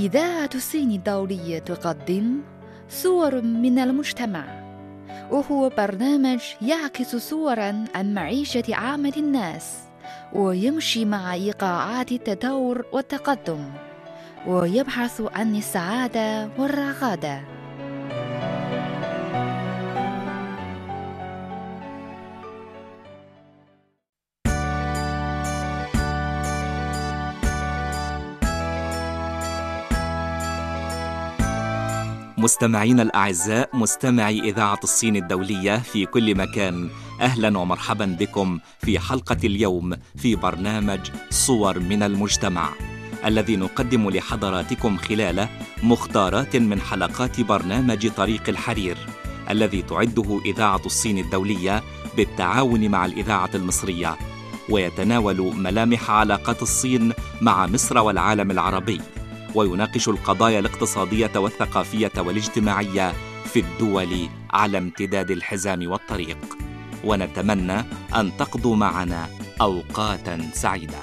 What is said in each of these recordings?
إذاعة الصين الدولية تقدم صور من المجتمع. وهو برنامج يعكس صورا عن معيشة عامة الناس ويمشي مع إيقاعات التطور والتقدم ويبحث عن السعادة والرغادة. مستمعينا الأعزاء مستمعي إذاعة الصين الدولية في كل مكان أهلا ومرحبا بكم في حلقة اليوم في برنامج صور من المجتمع الذي نقدم لحضراتكم خلاله مختارات من حلقات برنامج طريق الحرير الذي تعده إذاعة الصين الدولية بالتعاون مع الإذاعة المصرية ويتناول ملامح علاقات الصين مع مصر والعالم العربي. ويناقش القضايا الاقتصادية والثقافية والاجتماعية في الدول على امتداد الحزام والطريق. ونتمنى أن تقضوا معنا أوقاتا سعيدة.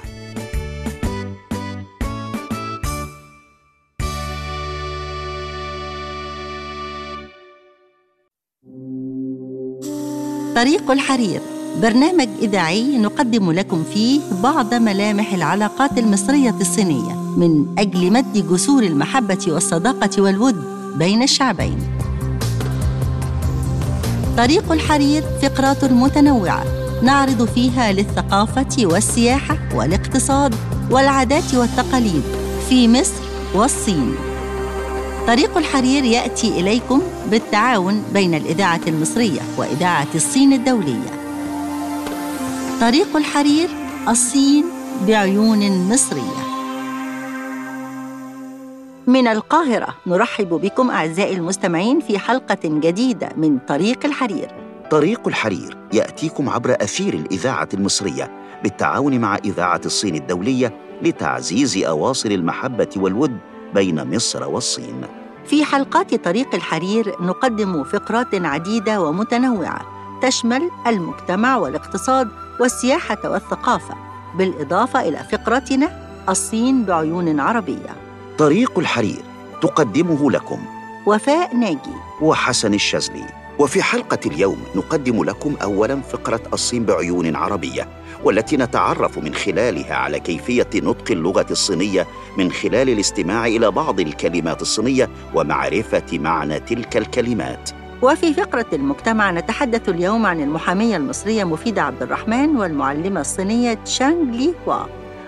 طريق الحرير. برنامج إذاعي نقدم لكم فيه بعض ملامح العلاقات المصرية الصينية من أجل مد جسور المحبة والصداقة والود بين الشعبين. طريق الحرير فقرات متنوعة نعرض فيها للثقافة والسياحة والاقتصاد والعادات والتقاليد في مصر والصين. طريق الحرير يأتي إليكم بالتعاون بين الإذاعة المصرية وإذاعة الصين الدولية. طريق الحرير الصين بعيون مصرية. من القاهرة نرحب بكم أعزائي المستمعين في حلقة جديدة من طريق الحرير. طريق الحرير يأتيكم عبر أثير الإذاعة المصرية بالتعاون مع إذاعة الصين الدولية لتعزيز أواصر المحبة والود بين مصر والصين. في حلقات طريق الحرير نقدم فقرات عديدة ومتنوعة تشمل المجتمع والاقتصاد والسياحة والثقافة بالإضافة إلى فقرتنا الصين بعيون عربية. طريق الحرير تقدمه لكم. وفاء ناجي. وحسن الشاذلي. وفي حلقة اليوم نقدم لكم أولا فقرة الصين بعيون عربية والتي نتعرف من خلالها على كيفية نطق اللغة الصينية من خلال الاستماع إلى بعض الكلمات الصينية ومعرفة معنى تلك الكلمات. وفي فقرة المجتمع نتحدث اليوم عن المحامية المصرية مفيدة عبد الرحمن والمعلمة الصينية تشانغ لي هوا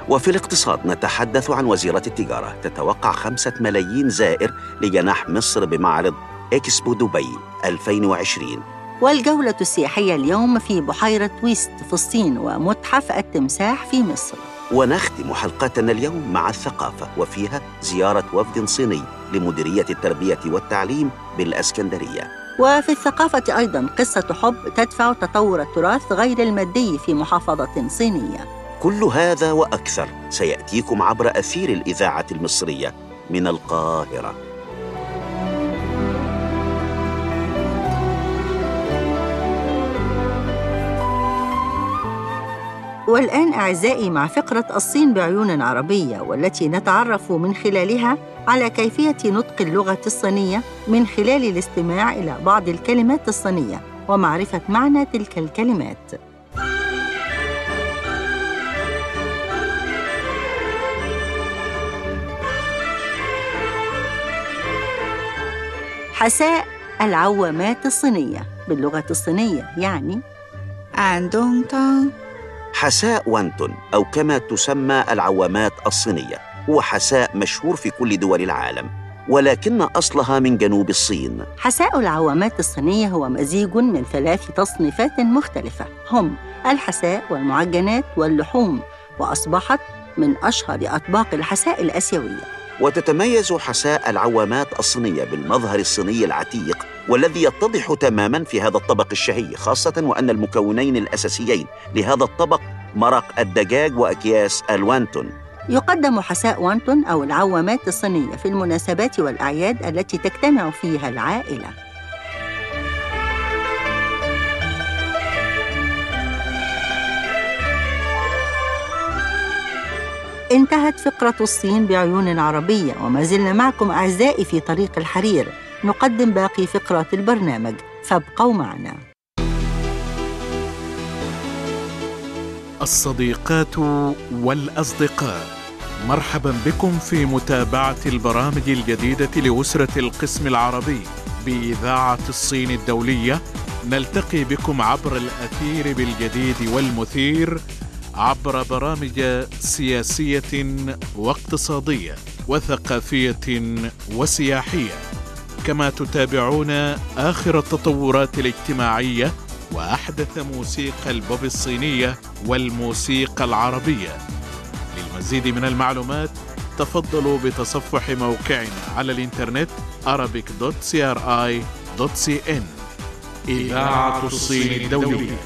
وفي الاقتصاد نتحدث عن وزيرة التجارة تتوقع خمسة ملايين زائر لجناح مصر بمعرض إكسبو دبي 2020 والجولة السياحية اليوم في بحيرة ويست في الصين ومتحف التمساح في مصر. ونختم حلقتنا اليوم مع الثقافة وفيها زيارة وفد صيني لمديرية التربية والتعليم بالأسكندرية. وفي الثقافة أيضا قصة حب تدفع تطور التراث غير المادي في محافظة صينية. كل هذا وأكثر سيأتيكم عبر أثير الإذاعة المصرية من القاهرة. والآن أعزائي مع فقرة الصين بعيون عربية والتي نتعرف من خلالها على كيفية نطق اللغة الصينية من خلال الاستماع إلى بعض الكلمات الصينية ومعرفة معنى تلك الكلمات. حساء العوامات الصينية. باللغة الصينية يعني حساء وانتون أو كما تسمى العوامات الصينية. هو حساء مشهور في كل دول العالم ولكن أصلها من جنوب الصين. حساء العوامات الصينية هو مزيج من ثلاث تصنيفات مختلفة. هم الحساء والمعجنات واللحوم وأصبحت من أشهر أطباق الحساء الآسيوية. وتتميز حساء العوامات الصينية بالمظهر الصيني العتيق والذي يتضح تماما في هذا الطبق الشهي خاصة وأن المكونين الأساسيين لهذا الطبق مرق الدجاج وأكياس ألوانتون. يقدم حساء وانتون أو العوامات الصينية في المناسبات والأعياد التي تجتمع فيها العائلة. انتهت فقرة الصين بعيون عربية وما زلنا معكم أعزائي في طريق الحرير. نقدم باقي فقرات البرنامج. فابقوا معنا. الصديقات والأصدقاء. مرحبا بكم في متابعة البرامج الجديدة لأسرة القسم العربي بإذاعة الصين الدولية. نلتقي بكم عبر الأثير بالجديد والمثير عبر برامج سياسية واقتصادية وثقافية وسياحية. كما تتابعون آخر التطورات الاجتماعية وأحدث موسيقى البوب الصينية والموسيقى العربية. للمزيد من المعلومات تفضلوا بتصفح موقعنا على الإنترنت arabic.cri.cn إذاعة الصين الدولية.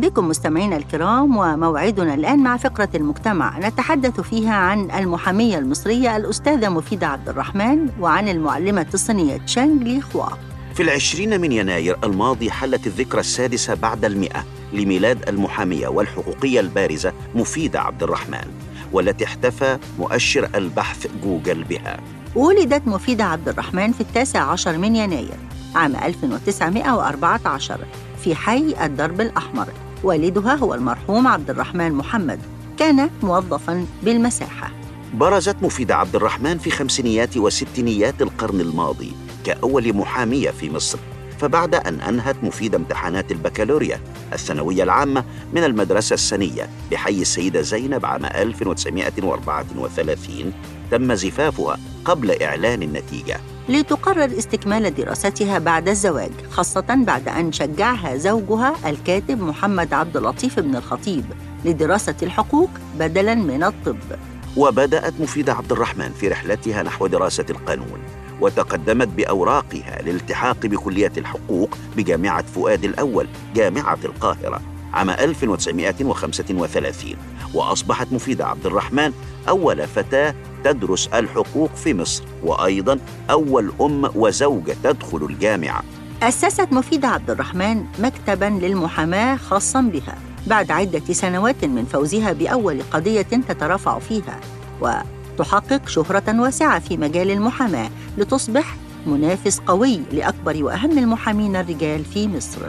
بكم مستمعينا الكرام وموعدنا الآن مع فقرة المجتمع. نتحدث فيها عن المحامية المصرية الأستاذة مفيدة عبد الرحمن وعن المعلمة الصينية تشانغ لي خوا في العشرين من يناير الماضي حلت الذكرى السادسة بعد المئة لميلاد المحامية والحقوقية البارزة مفيدة عبد الرحمن والتي احتفى مؤشر البحث جوجل بها. ولدت مفيدة عبد الرحمن في التاسع عشر من يناير عام 1914 في حي الدرب الأحمر. والدها هو المرحوم عبد الرحمن محمد كان موظفا بالمساحة. برزت مفيدة عبد الرحمن في خمسينيات وستينيات القرن الماضي كأول محامية في مصر فبعد أن أنهت مفيدة امتحانات البكالوريا الثانوية العامة من المدرسة السنية بحي السيدة زينب عام 1934 تم زفافها قبل إعلان النتيجة. لتقرر استكمال دراستها بعد الزواج خاصة بعد أن شجعها زوجها الكاتب محمد عبد اللطيف بن الخطيب لدراسة الحقوق بدلاً من الطب. وبدأت مفيدة عبد الرحمن في رحلتها نحو دراسة القانون وتقدمت بأوراقها للالتحاق بكلية الحقوق بجامعة فؤاد الأول جامعة القاهرة عام 1935 وأصبحت مفيدة عبد الرحمن أول فتاة تدرس الحقوق في مصر وأيضا أول أم وزوجة تدخل الجامعة. أسست مفيدة عبد الرحمن مكتباً للمحاماة خاصاً بها بعد عدة سنوات من فوزها بأول قضية تترافع فيها وتحقق شهرة واسعة في مجال المحاماة لتصبح منافس قوي لأكبر وأهم المحامين الرجال في مصر.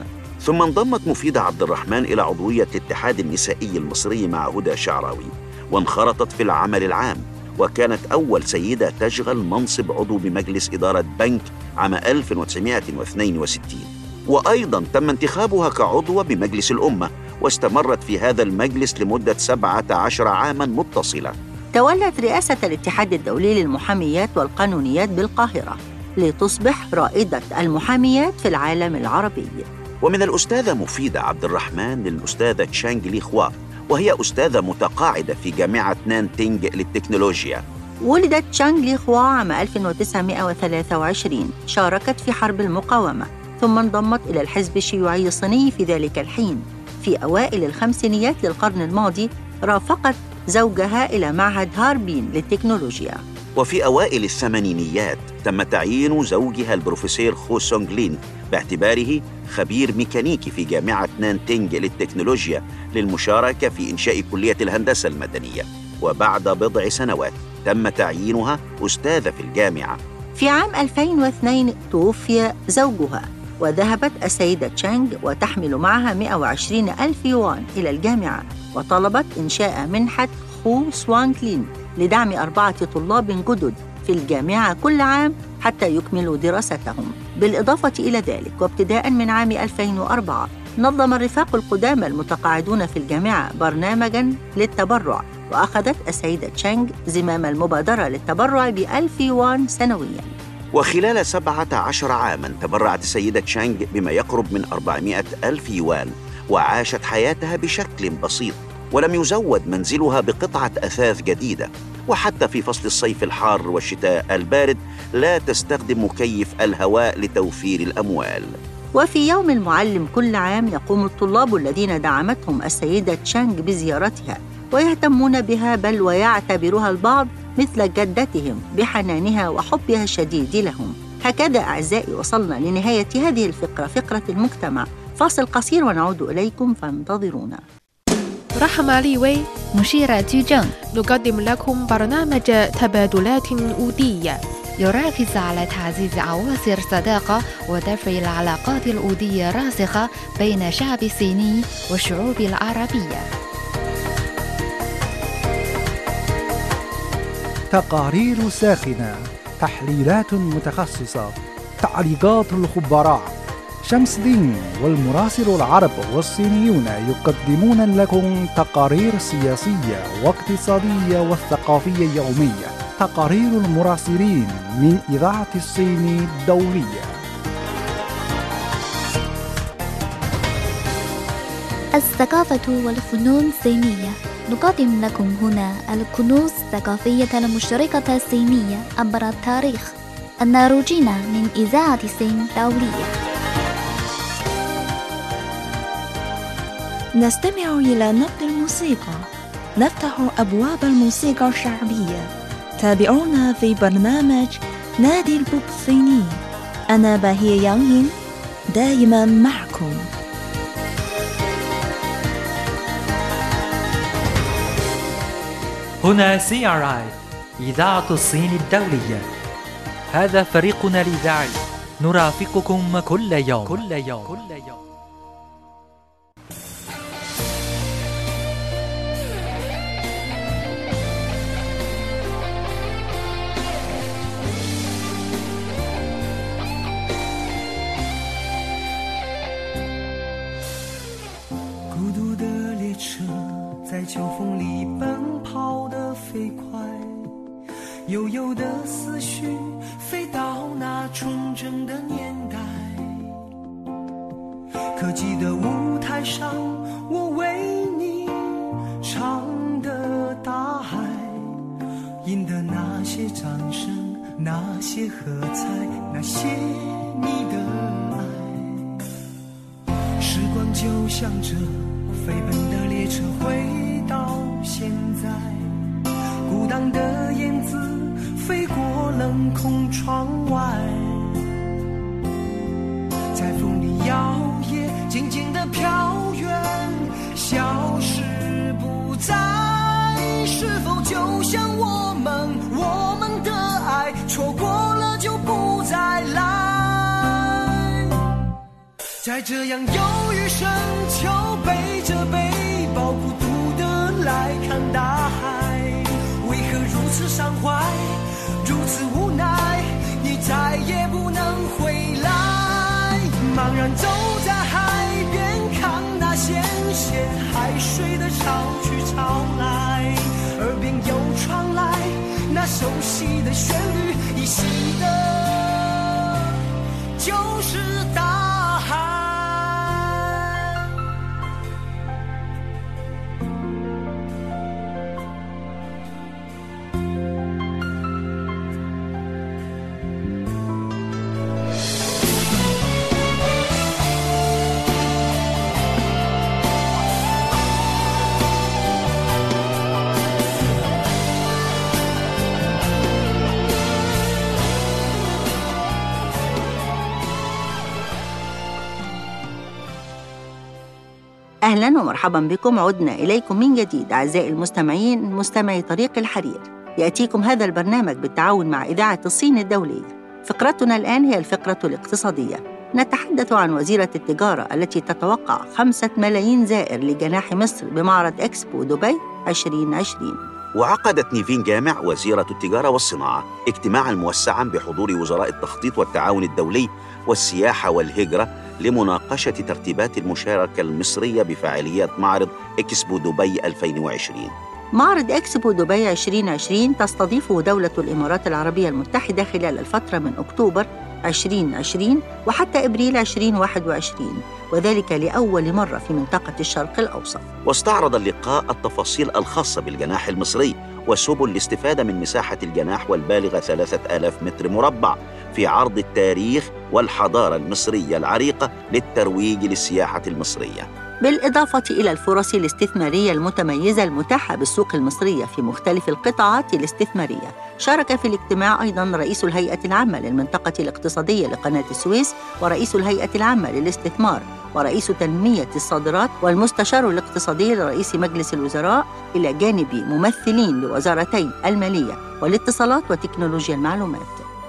ثم انضمت مفيدة عبد الرحمن إلى عضوية الاتحاد النسائي المصري مع هدى شعراوي وانخرطت في العمل العام. وكانت أول سيدة تشغل منصب عضو بمجلس إدارة بنك عام 1962 وأيضا تم انتخابها كعضوة بمجلس الأمة واستمرت في هذا المجلس لمدة 17 عاما متصلة تولت رئاسة الاتحاد الدولي للمحاميات والقانونيات بالقاهرة لتصبح رائدة المحاميات في العالم العربي. ومن الأستاذة مفيدة عبد الرحمن للأستاذة تشانغ لي وهي أستاذة متقاعدة في جامعة نانتينج للتكنولوجيا. ولدت تشانغ لي خوا عام 1923 شاركت في حرب المقاومة ثم انضمت إلى الحزب الشيوعي الصيني في ذلك الحين. في أوائل الخمسينيات للقرن الماضي رافقت زوجها إلى معهد هاربين للتكنولوجيا. وفي أوائل الثمانينيات تم تعيين زوجها البروفيسور خو سونغ لين باعتباره خبير ميكانيكي في جامعة نانتينج للتكنولوجيا للمشاركة في إنشاء كلية الهندسة المدنية. وبعد بضع سنوات تم تعيينها أستاذة في الجامعة. في عام 2002 توفي زوجها وذهبت السيدة تشانغ وتحمل معها 120 ألف يوان إلى الجامعة وطلبت إنشاء منحة خو سوانغ لين. لدعم أربعة طلاب جدد في الجامعة كل عام حتى يكملوا دراستهم. بالإضافة إلى ذلك وابتداء من عام 2004 نظم الرفاق القدامى المتقاعدون في الجامعة برنامجاً للتبرع وأخذت السيدة تشانغ زمام المبادرة للتبرع بألف يوان سنوياً. وخلال 17 عاما تبرعت السيدة تشانغ بما يقرب من 400 ألف يوان وعاشت حياتها بشكل بسيط. ولم يزود منزلها بقطعة أثاث جديدة. وحتى في فصل الصيف الحار والشتاء البارد لا تستخدم مكيف الهواء لتوفير الأموال. وفي يوم المعلم كل عام يقوم الطلاب الذين دعمتهم السيدة تشانغ بزيارتها ويهتمون بها بل ويعتبرها البعض مثل جدتهم بحنانها وحبها الشديد لهم. هكذا أعزائي وصلنا لنهاية هذه الفقرة فقرة المجتمع. فاصل قصير ونعود إليكم فانتظرونا. رحمة لي وي مشيرة جوجن نقدم لكم برنامج تبادلات أودية. يركز على تعزيز عواصر الصداقة ودفع العلاقات الأودية الراسخة بين الشعب الصيني والشعوب العربية. تقارير ساخنة تحليلات متخصصة تعليقات الخبراء. شمس الدين والمراسل العرب والصينيون يقدمون لكم تقارير سياسية واقتصادية والثقافية يومية. تقارير المراسلين من إذاعة الصين الدولية. الثقافة والفنون الصينية. نقدم لكم هنا الكنوز الثقافية المشتركة الصينية عبر التاريخ. الناروجين من إذاعة الصين الدولية. نستمع إلى نبض الموسيقى. نفتح أبواب الموسيقى الشعبية. تابعونا في برنامج نادي البوب الصيني أنا باهية يانغين دائما معكم. هنا CRI إذاعة الصين الدولية. هذا فريقنا الإذاعي. نرافقكم كل يوم. كل يوم. كل يوم. 就像这飞奔的列车，回到现在，孤单的燕子飞过冷空窗外，在风里摇曳，静静的飘远，消失不在。在这样忧郁深秋，背着背包，孤独的来看大海，为何如此伤怀，如此无奈？你再也不能回来，茫然走在海边，看那咸咸海水的潮去潮来，耳边又传来那熟悉的旋律，依稀的，就是大。أهلا ومرحبا بكم. عدنا إليكم من جديد. أعزائي المستمعين مستمعي طريق الحرير. يأتيكم هذا البرنامج بالتعاون مع إذاعة الصين الدولية. فقرتنا الآن هي الفقرة الاقتصادية. نتحدث عن وزيرة التجارة التي تتوقع خمسة ملايين زائر لجناح مصر بمعرض إكسبو دبي 2020 وعقدت نيفين جامع وزيرة التجارة والصناعة اجتماعا موسعا بحضور وزراء التخطيط والتعاون الدولي والسياحة والهجرة لمناقشة ترتيبات المشاركة المصرية بفعاليات معرض إكسبو دبي 2020 معرض إكسبو دبي 2020 تستضيفه دولة الإمارات العربية المتحدة خلال الفترة من أكتوبر 2020 وحتى إبريل 2021 وذلك لأول مرة في منطقة الشرق الأوسط. واستعرض اللقاء التفاصيل الخاصة بالجناح المصري وسبل الاستفادة من مساحة الجناح والبالغة 3000 متر مربع في عرض التاريخ والحضارة المصرية العريقة للترويج للسياحة المصرية. بالإضافة إلى الفرص الاستثمارية المتميزة المتاحة بالسوق المصرية في مختلف القطاعات الاستثمارية. شارك في الاجتماع أيضا رئيس الهيئة العامة للمنطقة الاقتصادية لقناة السويس ورئيس الهيئة العامة للاستثمار ورئيس تنمية الصادرات والمستشار الاقتصادي لرئيس مجلس الوزراء إلى جانب ممثلين لوزارتي المالية والاتصالات وتكنولوجيا المعلومات.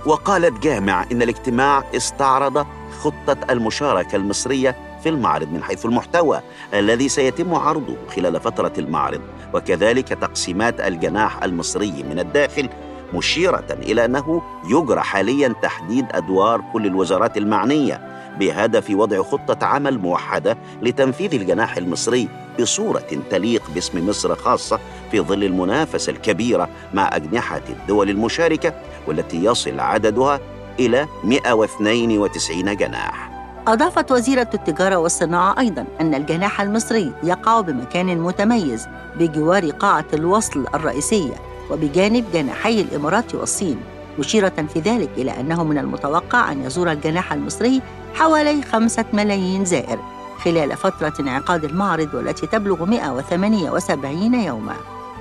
وقالت جامع إن الاجتماع استعرض خطة المشاركة المصرية في المعرض من حيث المحتوى الذي سيتم عرضه خلال فترة المعرض وكذلك تقسيمات الجناح المصري من الداخل مشيرة إلى أنه يجرى حاليا تحديد أدوار كل الوزارات المعنية بهدف وضع خطة عمل موحدة لتنفيذ الجناح المصري بصورة تليق باسم مصر خاصة في ظل المنافسة الكبيرة مع أجنحة الدول المشاركة والتي يصل عددها إلى 192 جناح. أضافت وزيرة التجارة والصناعة أيضا أن الجناح المصري يقع بمكان متميز بجوار قاعة الوصل الرئيسية وبجانب جناحي الإمارات والصين مشيرة في ذلك إلى أنه من المتوقع أن يزور الجناح المصري حوالي خمسة ملايين زائر خلال فترة انعقاد المعرض والتي تبلغ 178 يوما.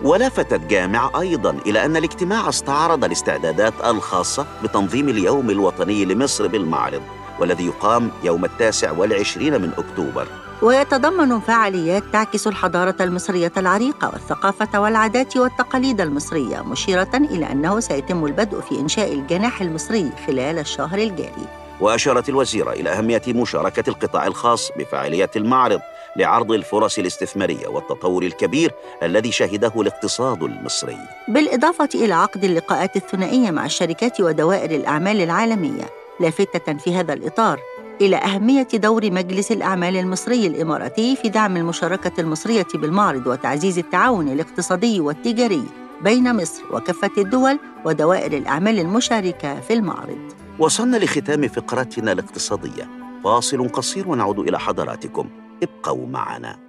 ولفتت جامع أيضا إلى أن الاجتماع استعرض الاستعدادات الخاصة بتنظيم اليوم الوطني لمصر بالمعرض. والذي يقام يوم التاسع والعشرين من أكتوبر. ويتضمن فعاليات تعكس الحضارة المصرية العريقة والثقافة والعادات والتقاليد المصرية مشيرة إلى أنه سيتم البدء في إنشاء الجناح المصري خلال الشهر الجاري. وأشارت الوزيرة إلى أهمية مشاركة القطاع الخاص بفعاليات المعرض لعرض الفرص الاستثمارية والتطور الكبير الذي شهده الاقتصاد المصري. بالإضافة إلى عقد اللقاءات الثنائية مع الشركات ودوائر الأعمال العالمية لافتة في هذا الإطار إلى أهمية دور مجلس الأعمال المصري الإماراتي في دعم المشاركة المصرية بالمعرض وتعزيز التعاون الاقتصادي والتجاري بين مصر وكافة الدول ودوائر الأعمال المشاركة في المعرض. وصلنا لختام فقرتنا الاقتصادية. فاصل قصير ونعود إلى حضراتكم. ابقوا معنا.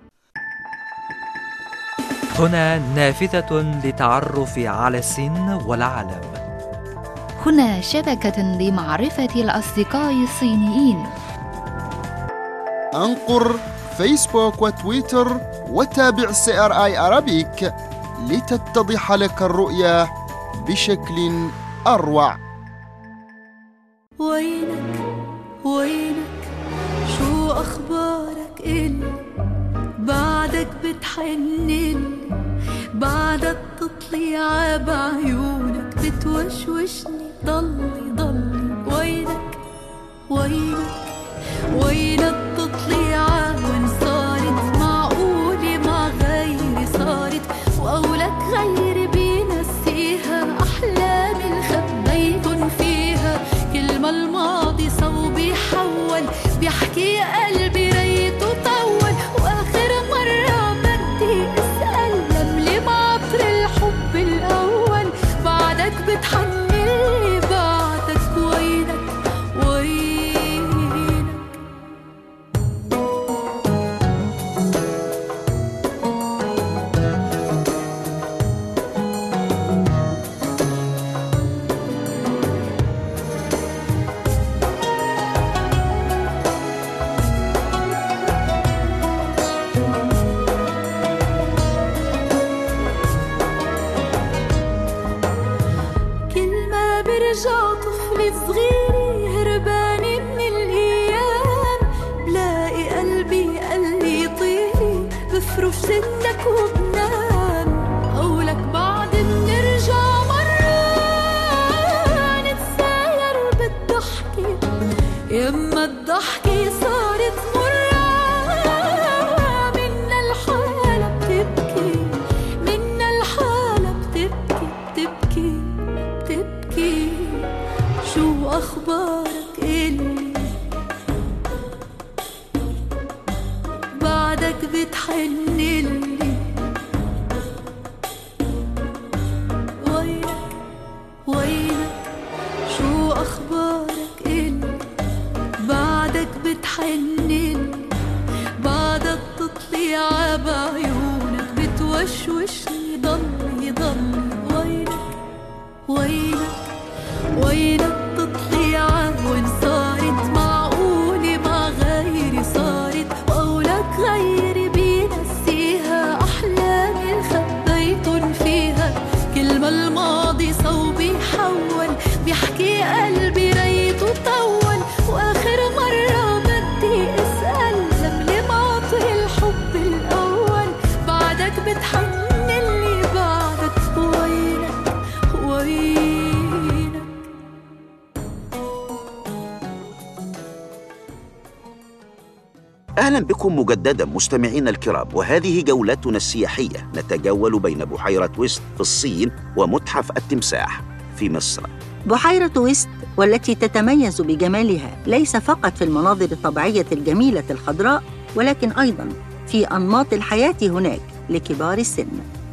هنا نافذة للتعرف على الصين والعالم. هنا شبكة لمعرفة الأصدقاء الصينيين. أنقر فيسبوك وتويتر وتابع CRI Arabic لتتضح لك الرؤية بشكل أروع. وينك؟ وينك؟ شو أخبارك إلي بعدك بتحنلي بعدك تطلع بعيونك بتوشوشني. ضلي ضلي وينك وينك طيري بفرش سنك وبنام أهلا بكم مجددا مستمعينا الكرام وهذه جولتنا السياحية. نتجول بين بحيرة ويست في الصين ومتحف التمساح في مصر. بحيرة ويست والتي تتميز بجمالها ليس فقط في المناظر الطبيعية الجميلة الخضراء ولكن أيضاً في أنماط الحياة هناك لكبار السن.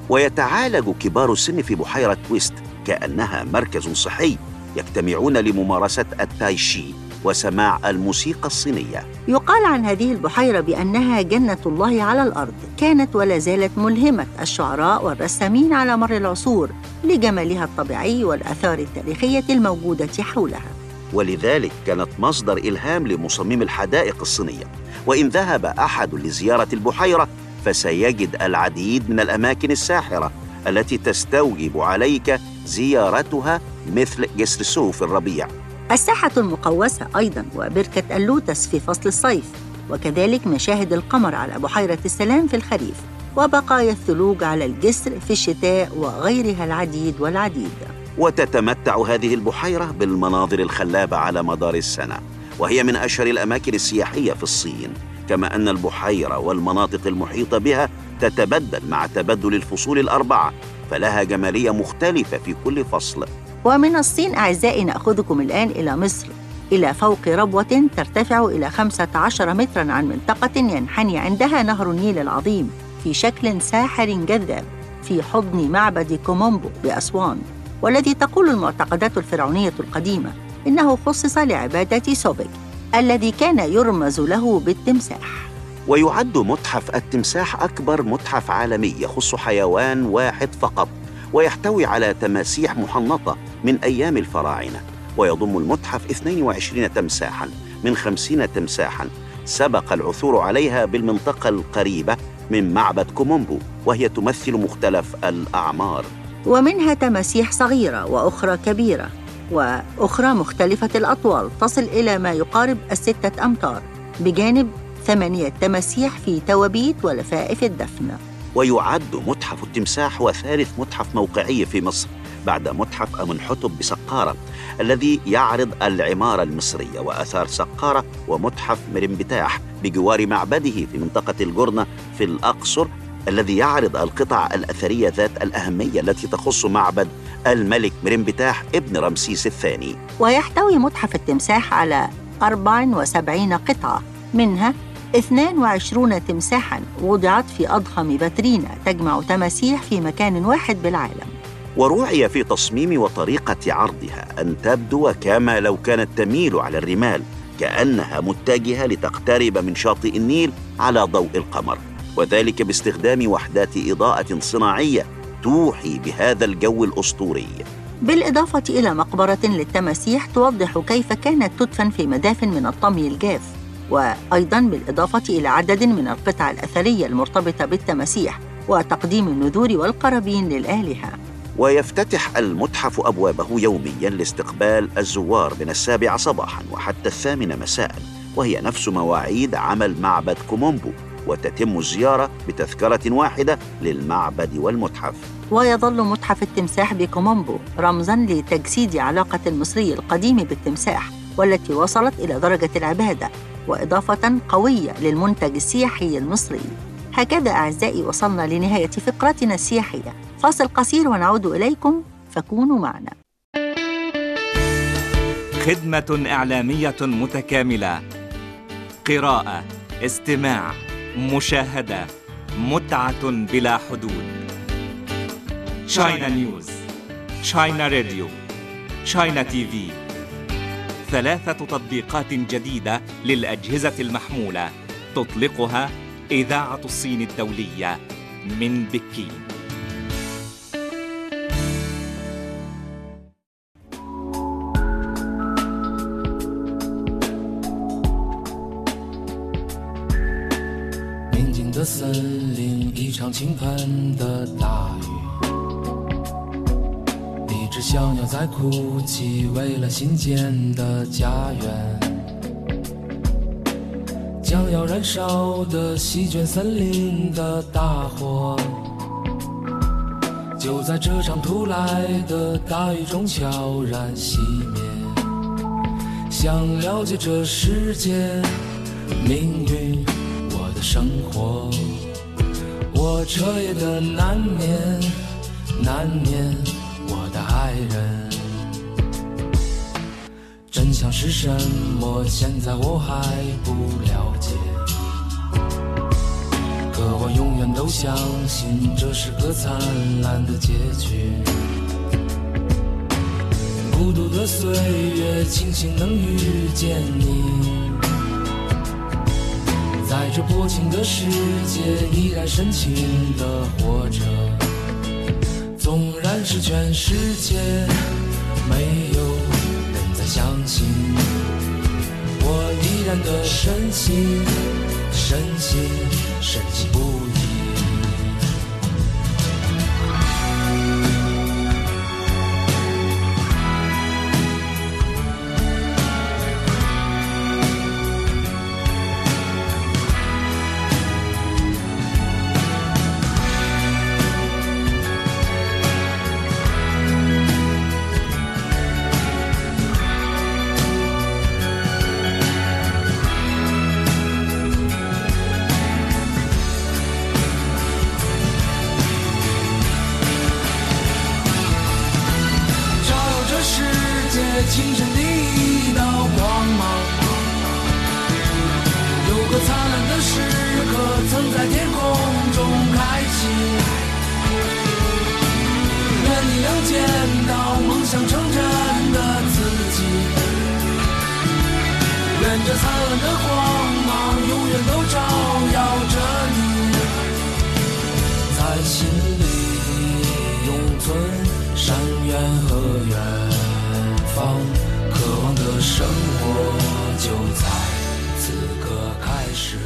ويتعالج كبار السن في بحيرة ويست كأنها مركز صحي يجتمعون لممارسة التايشي وسماع الموسيقى الصينية. يقال عن هذه البحيرة بأنها جنة الله على الأرض. كانت ولا زالت ملهمة الشعراء والرسامين على مر العصور لجمالها الطبيعي والآثار التاريخية الموجودة حولها. ولذلك كانت مصدر إلهام لمصمم الحدائق الصينية. وإن ذهب أحد لزيارة البحيرة فسيجد العديد من الأماكن الساحرة التي تستوجب عليك زيارتها مثل جسر سو في الربيع. الساحة المقوسة أيضاً وبركة اللوتس في فصل الصيف وكذلك مشاهد القمر على بحيرة السلام في الخريف وبقايا الثلوج على الجسر في الشتاء وغيرها العديد والعديد. وتتمتع هذه البحيرة بالمناظر الخلابة على مدار السنة وهي من أشهر الأماكن السياحية في الصين كما أن البحيرة والمناطق المحيطة بها تتبدل مع تبدل الفصول الأربعة فلها جمالية مختلفة في كل فصل. ومن الصين أعزائي نأخذكم الآن إلى مصر إلى فوق ربوة ترتفع إلى 15 متراً عن منطقة ينحني عندها نهر النيل العظيم في شكل ساحر جذاب في حضن معبد كومومبو بأسوان والذي تقول المعتقدات الفرعونية القديمة إنه خصص لعبادة سوبك الذي كان يرمز له بالتمساح. ويعد متحف التمساح أكبر متحف عالمي يخص حيوان واحد فقط. ويحتوي على تماسيح محنطة من أيام الفراعنة ويضم المتحف 22 تمساحاً من 50 تمساحاً. سبق العثور عليها بالمنطقة القريبة من معبد كومومبو وهي تمثل مختلف الأعمار. ومنها تماسيح صغيرة وأخرى كبيرة وأخرى مختلفة الأطوال تصل إلى ما يقارب الستة أمتار بجانب ثمانية تماسيح في توابيت ولفائف الدفن. ويعد متحف التمساح هو ثالث متحف موقعي في مصر بعد متحف أمنحتب بسقارة الذي يعرض العمارة المصرية وآثار سقارة ومتحف مرنبتاح بجوار معبده في منطقة الجرنة في الأقصر الذي يعرض القطع الأثرية ذات الأهمية التي تخص معبد الملك مرنبتاح ابن رمسيس الثاني. ويحتوي متحف التمساح على 74 قطعة منها 22 تمساحاً وضعت في أضخم فاترينا تجمع تماسيح في مكان واحد بالعالم. وروعي في تصميم وطريقة عرضها أن تبدو كما لو كانت تميل على الرمال كأنها متجهة لتقترب من شاطئ النيل على ضوء القمر. وذلك باستخدام وحدات إضاءة صناعية توحي بهذا الجو الأسطوري. بالإضافة إلى مقبرة للتماسيح توضح كيف كانت تدفن في مدافن من الطمي الجاف. وأيضاً بالإضافة إلى عدد من القطع الأثرية المرتبطة بالتماسيح وتقديم النذور والقرابين للآلهة ويفتتح المتحف أبوابه يومياً لاستقبال الزوار من السابعة صباحاً وحتى الثامنة مساءً وهي نفس مواعيد عمل معبد كومومبو وتتم الزيارة بتذكرة واحدة للمعبد والمتحف. ويظل متحف التمساح بكومومبو رمزاً لتجسيد علاقة المصري القديم بالتمساح والتي وصلت إلى درجة العبادة وإضافة قوية للمنتج السياحي المصري. هكذا أعزائي وصلنا لنهاية فقرتنا السياحية. فاصل قصير ونعود إليكم فكونوا معنا. خدمة إعلامية متكاملة. قراءة استماع مشاهدة متعة بلا حدود. نيوز شاينا راديو شاينا تي في ثلاثة تطبيقات جديدة للأجهزة المحمولة تطلقها إذاعة الصين الدولية من بكين 宁静的森林，一场倾盆的大雨，一只 小鸟在哭泣，为了新建的家园。将要燃烧的席卷森林的大火，就在这场突来的大雨中悄然熄灭。想了解这世界命运，我的生活，我彻夜的难眠，难眠人。真相是什么？现在我还不了解。可我永远都相信这是个灿烂的结局。孤独的岁月，庆幸能遇见你。在这薄情的世界，依然深情的活着。但是全世界没有人再相信，我依然的深信，深信，深信不疑。清晨的一道光芒。有个灿烂的时刻曾在天空中开启。愿你能见到梦想成真的自己。愿这灿烂的光芒，永远都照耀着你，在心里永存深渊和远，生活就在此刻开始。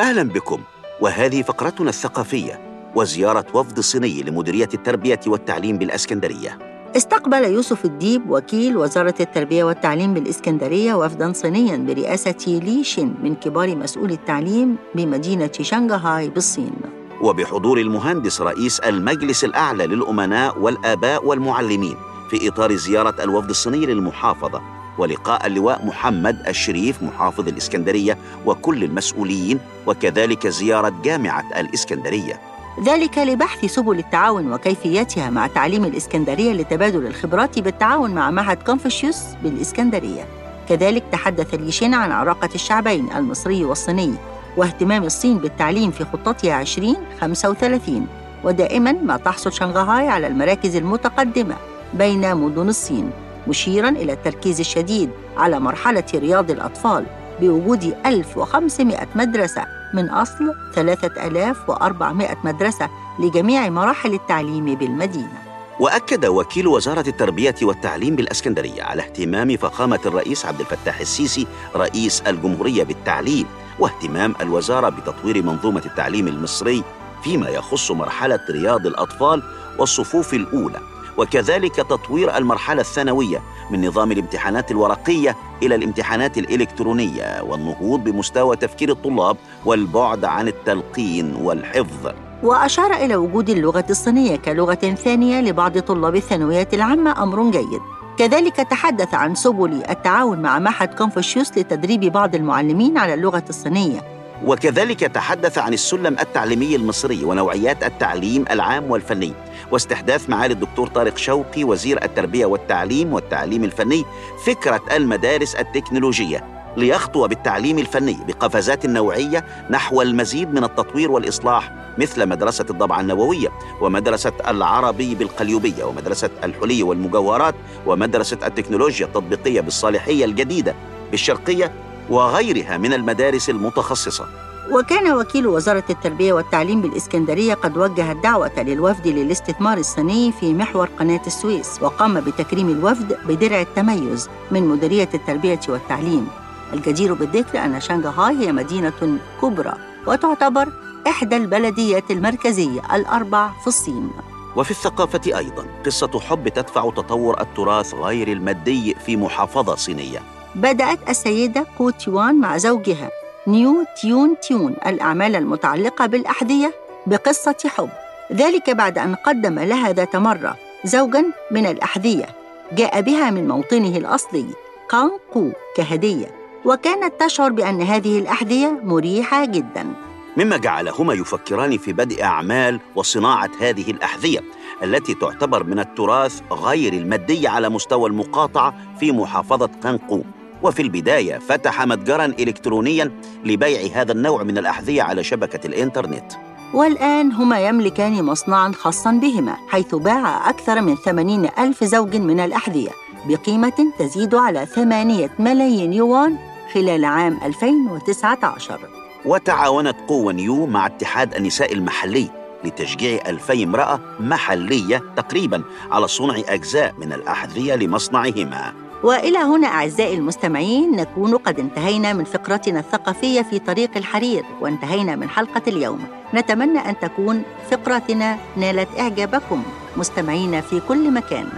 اهلا بكم وهذه فقرتنا الثقافيه وزياره وفد صيني لمديريه التربيه والتعليم بالاسكندريه استقبل يوسف الديب وكيل وزارة التربية والتعليم بالإسكندرية وفداً صينياً برئاسة لي شين من كبار مسؤولي التعليم بمدينة شنغهاي بالصين وبحضور المهندس رئيس المجلس الأعلى للأمناء والآباء والمعلمين في إطار زيارة الوفد الصيني للمحافظة ولقاء اللواء محمد الشريف محافظ الإسكندرية وكل المسؤولين وكذلك زيارة جامعة الإسكندرية. ذلك لبحث سبل التعاون وكيفيتها مع تعليم الإسكندرية لتبادل الخبرات بالتعاون مع معهد كونفوشيوس بالإسكندرية. كذلك تحدث ليشين عن علاقة الشعبين المصري والصيني. واهتمام الصين بالتعليم في خطتها 2035 ودائما ما تحصل شنغهاي على المراكز المتقدمة بين مدن الصين مشيرا إلى التركيز الشديد على مرحلة رياض الأطفال بوجود 1500 مدرسة من أصل 3400 مدرسة لجميع مراحل التعليم بالمدينة. وأكد وكيل وزارة التربية والتعليم بالإسكندرية على اهتمام فخامة الرئيس عبد الفتاح السيسي رئيس الجمهورية بالتعليم. واهتمام الوزارة بتطوير منظومة التعليم المصري فيما يخص مرحلة رياض الأطفال والصفوف الأولى وكذلك تطوير المرحلة الثانوية من نظام الامتحانات الورقية إلى الامتحانات الإلكترونية والنهوض بمستوى تفكير الطلاب والبعد عن التلقين والحفظ. وأشار إلى وجود اللغة الصينية كلغة ثانية لبعض طلاب الثانويات العامة أمر جيد. كذلك تحدث عن سبل التعاون مع معهد كونفوشيوس لتدريب بعض المعلمين على اللغة الصينية. وكذلك تحدث عن السلم التعليمي المصري ونوعيات التعليم العام والفني واستحداث معالي الدكتور طارق شوقي وزير التربية والتعليم والتعليم الفني فكرة المدارس التكنولوجية. ليخطو بالتعليم الفني بقفزات نوعية نحو المزيد من التطوير والإصلاح مثل مدرسة الضبعه النووية ومدرسة العربي بالقليوبية ومدرسة الحلي والمجوهرات ومدرسة التكنولوجيا التطبيقية بالصالحية الجديدة بالشرقية وغيرها من المدارس المتخصصة. وكان وكيل وزارة التربية والتعليم بالإسكندرية قد وجه الدعوة للوفد للاستثمار الصيني في محور قناة السويس وقام بتكريم الوفد بدرع التميز من مديرية التربية والتعليم. الجدير بالذكر أن شنغهاي هي مدينة كبرى وتعتبر إحدى البلديات المركزية الأربع في الصين. وفي الثقافة أيضا قصة حب تدفع تطور التراث غير المادي في محافظة صينية. بدأت السيدة كو تيوان مع زوجها نيو تيون تيون الأعمال المتعلقة بالأحذية بقصة حب. ذلك بعد أن قدم لها ذات مرة زوجاً من الأحذية جاء بها من موطنه الأصلي كان قو كهدية. وكانت تشعر بأن هذه الأحذية مريحة جداً. مما جعلهما يفكران في بدء أعمال وصناعة هذه الأحذية التي تعتبر من التراث غير المادي على مستوى المقاطعة في محافظة قنقو. وفي البداية فتح متجرا الكترونيا لبيع هذا النوع من الأحذية على شبكة الإنترنت. والآن هما يملكان مصنعاً خاصاً بهما حيث باع أكثر من 80 ألف زوج من الأحذية بقيمة تزيد على 8 ملايين يوان. خلال عام 2019 وتعاونت قوة نيو مع اتحاد النساء المحلي لتشجيع ألفي امرأة محلية تقريبا على صنع أجزاء من الأحذية لمصنعهما. وإلى هنا أعزائي المستمعين نكون قد انتهينا من فقرتنا الثقافية في طريق الحرير وانتهينا من حلقة اليوم. نتمنى أن تكون فقرتنا نالت إعجابكم. مستمعينا في كل مكان.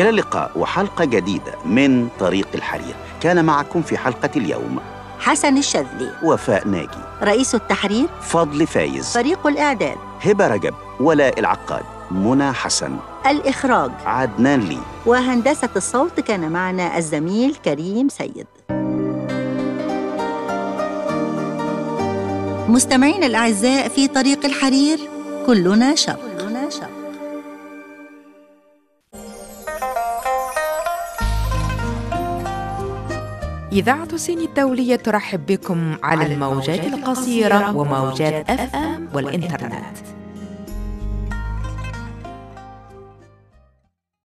إلى اللقاء وحلقة جديدة من طريق الحرير. كان معكم في حلقة اليوم حسن الشاذلي وفاء ناجي. رئيس التحرير. فضل فايز. فريق الإعداد. هبة رجب ولاء العقاد منى حسن. الإخراج. عدنان لي. وهندسة الصوت كان معنا الزميل كريم سيد. مستمعينا الأعزاء في طريق الحرير كلنا شر. إذاعة الصين الدولية ترحب بكم على الموجات القصيرة وموجات أف أم والإنترنت.